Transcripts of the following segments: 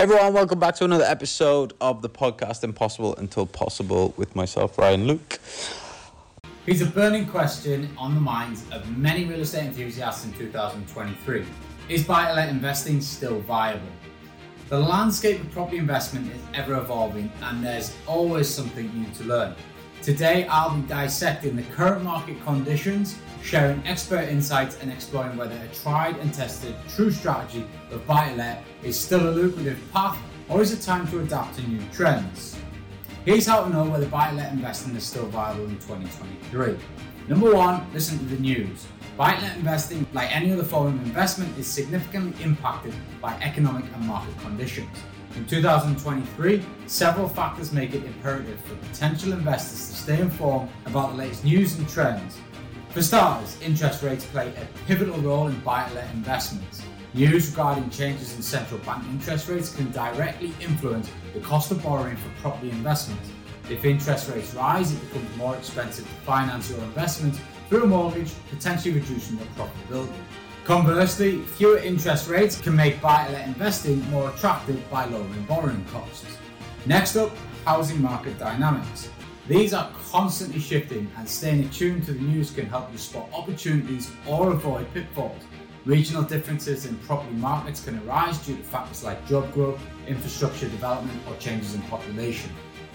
Everyone, welcome back to another episode of the podcast Impossible Until Possible with myself, Ryan Luke. He's a burning question on the minds of many real estate enthusiasts in 2023. Is buy to let investing still viable? The landscape of property investment is ever evolving and there's always something new to learn. Today, I'll be dissecting the current market conditions, sharing expert insights, and exploring whether a tried and tested true strategy of buy to let is still a lucrative path or is it time to adapt to new trends. Here's how to know whether buy to let investing is still viable in 2023. Number one, listen to the news. Buy to let investing, like any other form of investment, is significantly impacted by economic and market conditions. In 2023, several factors make it imperative for potential investors to stay informed about the latest news and trends. For starters, interest rates play a pivotal role in buy to let investments. News regarding changes in central bank interest rates can directly influence the cost of borrowing for property investments. If interest rates rise, it becomes more expensive to finance your investment through a mortgage, potentially reducing your profitability. Conversely, fewer interest rates can make buy-to-let investing more attractive by lowering borrowing costs. Next up, housing market dynamics. These are constantly shifting and staying attuned to the news can help you spot opportunities or avoid pitfalls. Regional differences in property markets can arise due to factors like job growth, infrastructure development, or changes in population.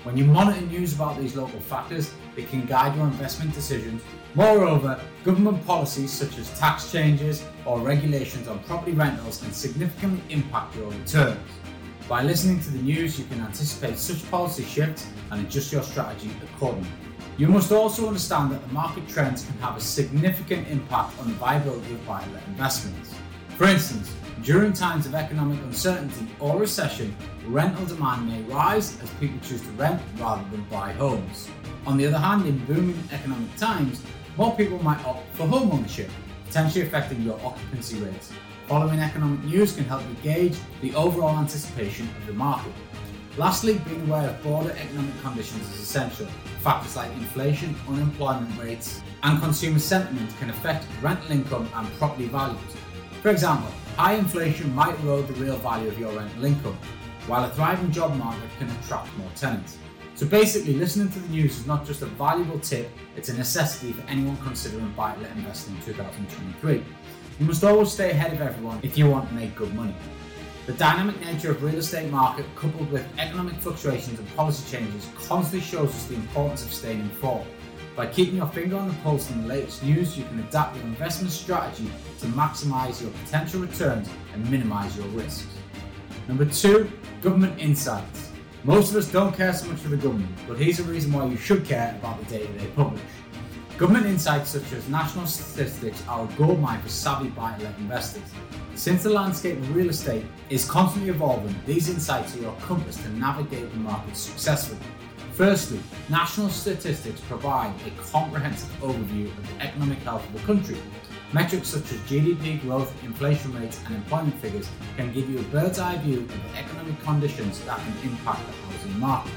When you monitor news about these local factors, it can guide your investment decisions. Moreover, government policies such as tax changes or regulations on property rentals can significantly impact your returns. By listening to the news, you can anticipate such policy shifts and adjust your strategy accordingly. You must also understand that the market trends can have a significant impact on the viability of let investments. For instance, during times of economic uncertainty or recession, rental demand may rise as people choose to rent rather than buy homes. On the other hand, in booming economic times, more people might opt for home ownership, potentially affecting your occupancy rates. Following economic news can help you gauge the overall anticipation of the market. Lastly, being aware of broader economic conditions is essential. Factors like inflation, unemployment rates, and consumer sentiment can affect rental income and property values. For example, high inflation might erode the real value of your rental income, while a thriving job market can attract more tenants. So basically, listening to the news is not just a valuable tip, it's a necessity for anyone considering buy-to-let investing in 2023. You must always stay ahead of everyone if you want to make good money. The dynamic nature of real estate market coupled with economic fluctuations and policy changes constantly shows us the importance of staying informed. By keeping your finger on the pulse in the latest news, you can adapt your investment strategy to maximize your potential returns and minimize your risks. Number two, government insights. Most of us don't care so much for the government, but here's a reason why you should care about the data they publish. Government insights such as national statistics are a goldmine for savvy buy-to-let investors. Since the landscape of real estate is constantly evolving, these insights are your compass to navigate the market successfully. Firstly, national statistics provide a comprehensive overview of the economic health of the country. Metrics such as GDP growth, inflation rates, and employment figures can give you a bird's eye view of the economic conditions that can impact the housing market.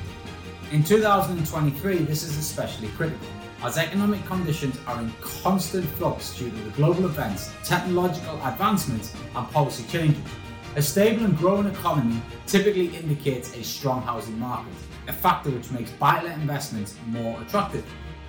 In 2023, this is especially critical as economic conditions are in constant flux due to the global events, technological advancements, and policy changes. A stable and growing economy typically indicates a strong housing market, a factor which makes buy-let investments more attractive.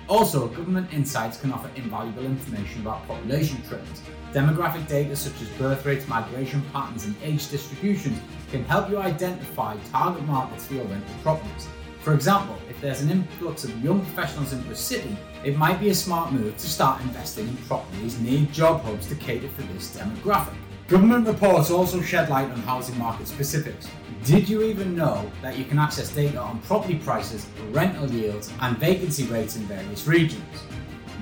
Also, government insights can offer invaluable information about population trends. Demographic data such as birth rates, migration patterns, and age distributions can help you identify target markets for your rental properties. For example, if there's an influx of young professionals into a city, it might be a smart move to start investing in properties near job hubs to cater for this demographic. Government reports also shed light on housing market specifics. Did you even know that you can access data on property prices, rental yields, and vacancy rates in various regions?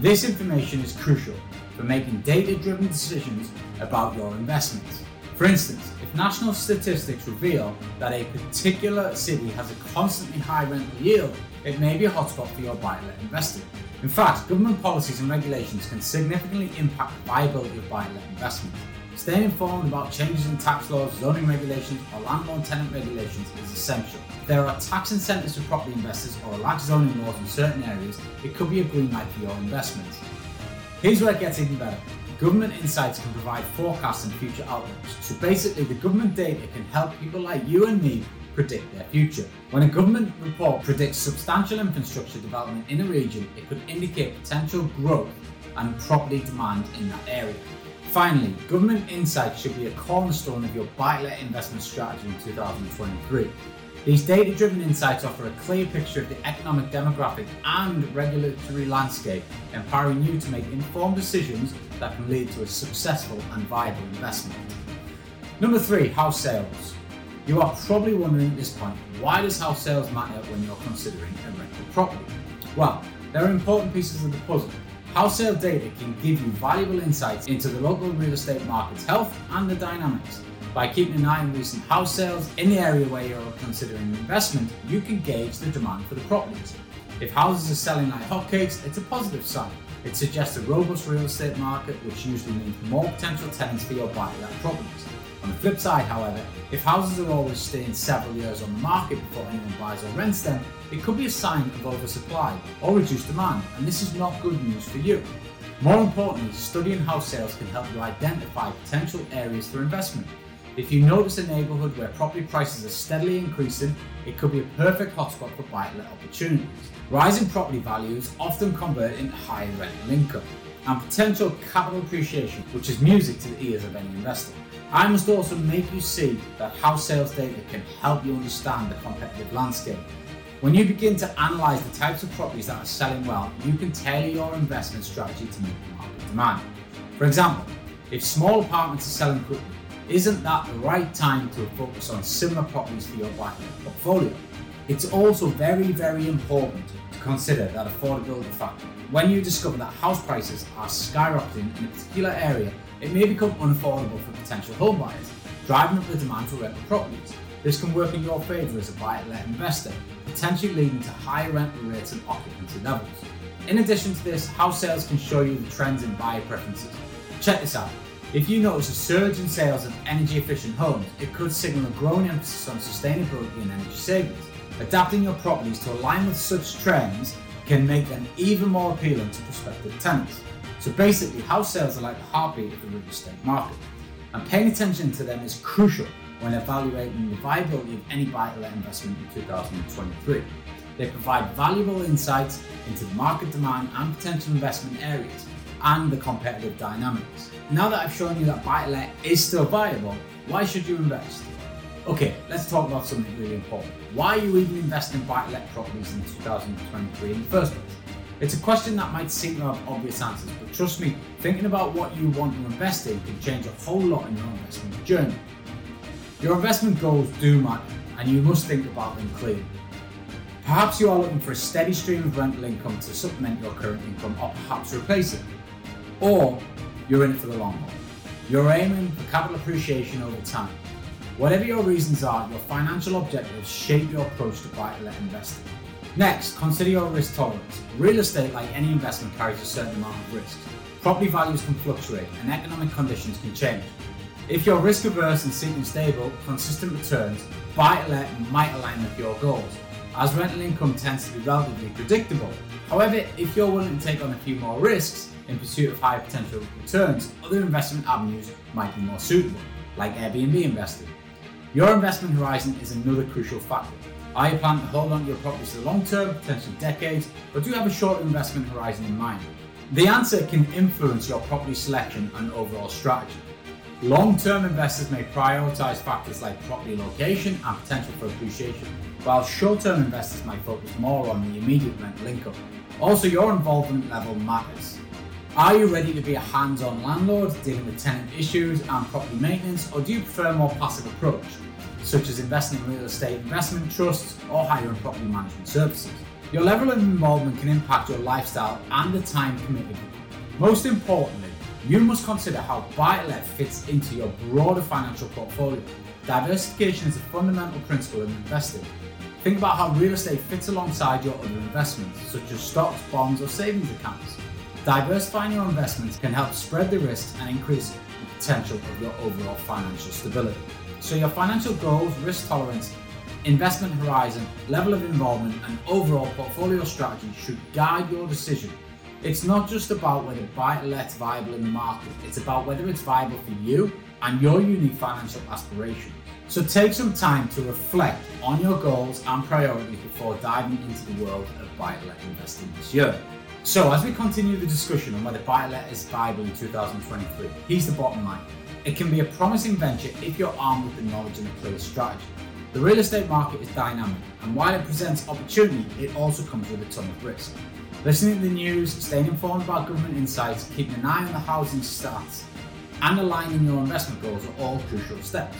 This information is crucial for making data driven decisions about your investments. For instance, if national statistics reveal that a particular city has a constantly high rental yield, it may be a hotspot for your buy-to-let investing. In fact, government policies and regulations can significantly impact the viability of buy-to-let investments. Staying informed about changes in tax laws, zoning regulations, or landlord tenant regulations is essential. If there are tax incentives for property investors or lax zoning laws in certain areas, it could be a green light for your investments. Here's where it gets even better. Government insights can provide forecasts and future outlooks. So basically, the government data can help people like you and me predict their future. When a government report predicts substantial infrastructure development in a region, it could indicate potential growth and property demand in that area. Finally, government insights should be a cornerstone of your buy-let investment strategy in 2023. These data driven insights offer a clear picture of the economic, demographic, and regulatory landscape, empowering you to make informed decisions that can lead to a successful and viable investment. Number three, house sales. You are probably wondering at this point why does house sales matter when you're considering a rental property? Well, there are important pieces of the puzzle. House sale data can give you valuable insights into the local real estate market's health and the dynamics. By keeping an eye on recent house sales in the area where you're considering an investment, you can gauge the demand for the properties. If houses are selling like hotcakes, it's a positive sign. It suggests a robust real estate market, which usually means more potential tenants for your buy-to-let properties. On the flip side, however, if houses are always staying several years on the market before anyone buys or rents them, it could be a sign of oversupply or reduced demand, and this is not good news for you. More importantly, studying house sales can help you identify potential areas for investment. If you notice a neighbourhood where property prices are steadily increasing, it could be a perfect hotspot for buy-to-let opportunities. Rising property values often convert into higher rental income and potential capital appreciation, which is music to the ears of any investor. I must also make you see that house sales data can help you understand the competitive landscape. When you begin to analyse the types of properties that are selling well, you can tailor your investment strategy to meet the market demand. For example, if small apartments are selling quickly, isn't that the right time to focus on similar properties for your black portfolio? It's also very, very important to consider that affordability factor. When you discover that house prices are skyrocketing in a particular area, it may become unaffordable for potential home buyers, driving up the demand for rental properties. This can work in your favour as a buy-to-let investor, potentially leading to higher rental rates and occupancy levels. In addition to this, house sales can show you the trends in buyer preferences. Check this out. If you notice a surge in sales of energy efficient homes, it could signal a growing emphasis on sustainability and energy savings. Adapting your properties to align with such trends can make them even more appealing to prospective tenants. So basically, house sales are like the heartbeat of the real estate market, and paying attention to them is crucial when evaluating the viability of any buy-to-let investment in 2023. They provide valuable insights into the market demand and potential investment areas and the competitive dynamics. Now that I've shown you that buy-to-let is still viable, why should you invest? Okay, let's talk about something really important. Why are you even investing in buy-to-let properties in 2023 in the first place? It's a question that might seem to have obvious answers, but trust me, thinking about what you want to invest in can change a whole lot in your investment journey. Your investment goals do matter, and you must think about them clearly. Perhaps you are looking for a steady stream of rental income to supplement your current income or perhaps replace it. Or you're in it for the long haul. You're aiming for capital appreciation over time. Whatever your reasons are, your financial objectives shape your approach to buy-to-let investing. Next, consider your risk tolerance. Real estate, like any investment, carries a certain amount of risk. Property values can fluctuate and economic conditions can change. If you're risk averse and seeking stable, consistent returns, buy-to-let might align with your goals, as rental income tends to be relatively predictable. However, if you're willing to take on a few more risks in pursuit of higher potential returns, other investment avenues might be more suitable, like Airbnb investing. Your investment horizon is another crucial factor. Are you planning to hold on to your properties for the long term, potentially decades, or do you have a short investment horizon in mind? The answer can influence your property selection and overall strategy. Long term investors may prioritize factors like property location and potential for appreciation, while short term investors might focus more on the immediate rental income. Also, your involvement level matters. Are you ready to be a hands on landlord dealing with tenant issues and property maintenance, or do you prefer a more passive approach, such as investing in real estate investment trusts or hiring property management services? Your level of involvement can impact your lifestyle and the time committed. Most importantly, you must consider how buy-to-let fits into your broader financial portfolio. Diversification is a fundamental principle in investing. Think about how real estate fits alongside your other investments, such as stocks, bonds, or savings accounts. Diversifying your investments can help spread the risk and increase the potential of your overall financial stability. So, your financial goals, risk tolerance, investment horizon, level of involvement, and overall portfolio strategy should guide your decision. It's not just about whether buy to let's viable in the market, it's about whether it's viable for you and your unique financial aspirations. So take some time to reflect on your goals and priorities before diving into the world of buy to let investing this year. So as we continue the discussion on whether buy to let is viable in 2023, here's the bottom line. It can be a promising venture if you're armed with the knowledge and a clear strategy. The real estate market is dynamic, and while it presents opportunity, it also comes with a ton of risk. Listening to the news, staying informed about government insights, keeping an eye on the housing stats, and aligning your investment goals are all crucial steps.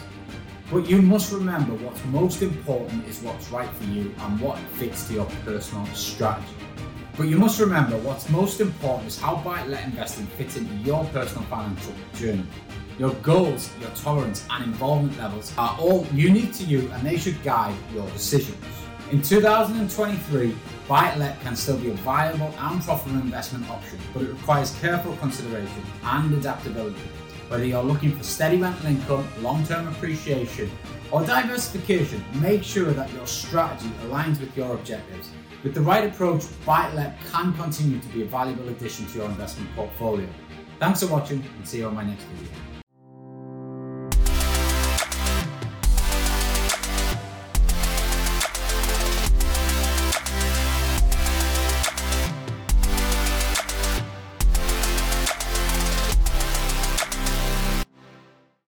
But you must remember what's most important is what's right for you and what fits to your personal strategy. But you must remember what's most important is how buy let investing fits into your personal financial journey. Your goals, your tolerance, and involvement levels are all unique to you and they should guide your decisions. In 2023, buy let can still be a viable and profitable investment option, but it requires careful consideration and adaptability. Whether you're looking for steady rental income, long term appreciation, or diversification, make sure that your strategy aligns with your objectives. With the right approach, buy let can continue to be a valuable addition to your investment portfolio. Thanks for watching and see you on my next video.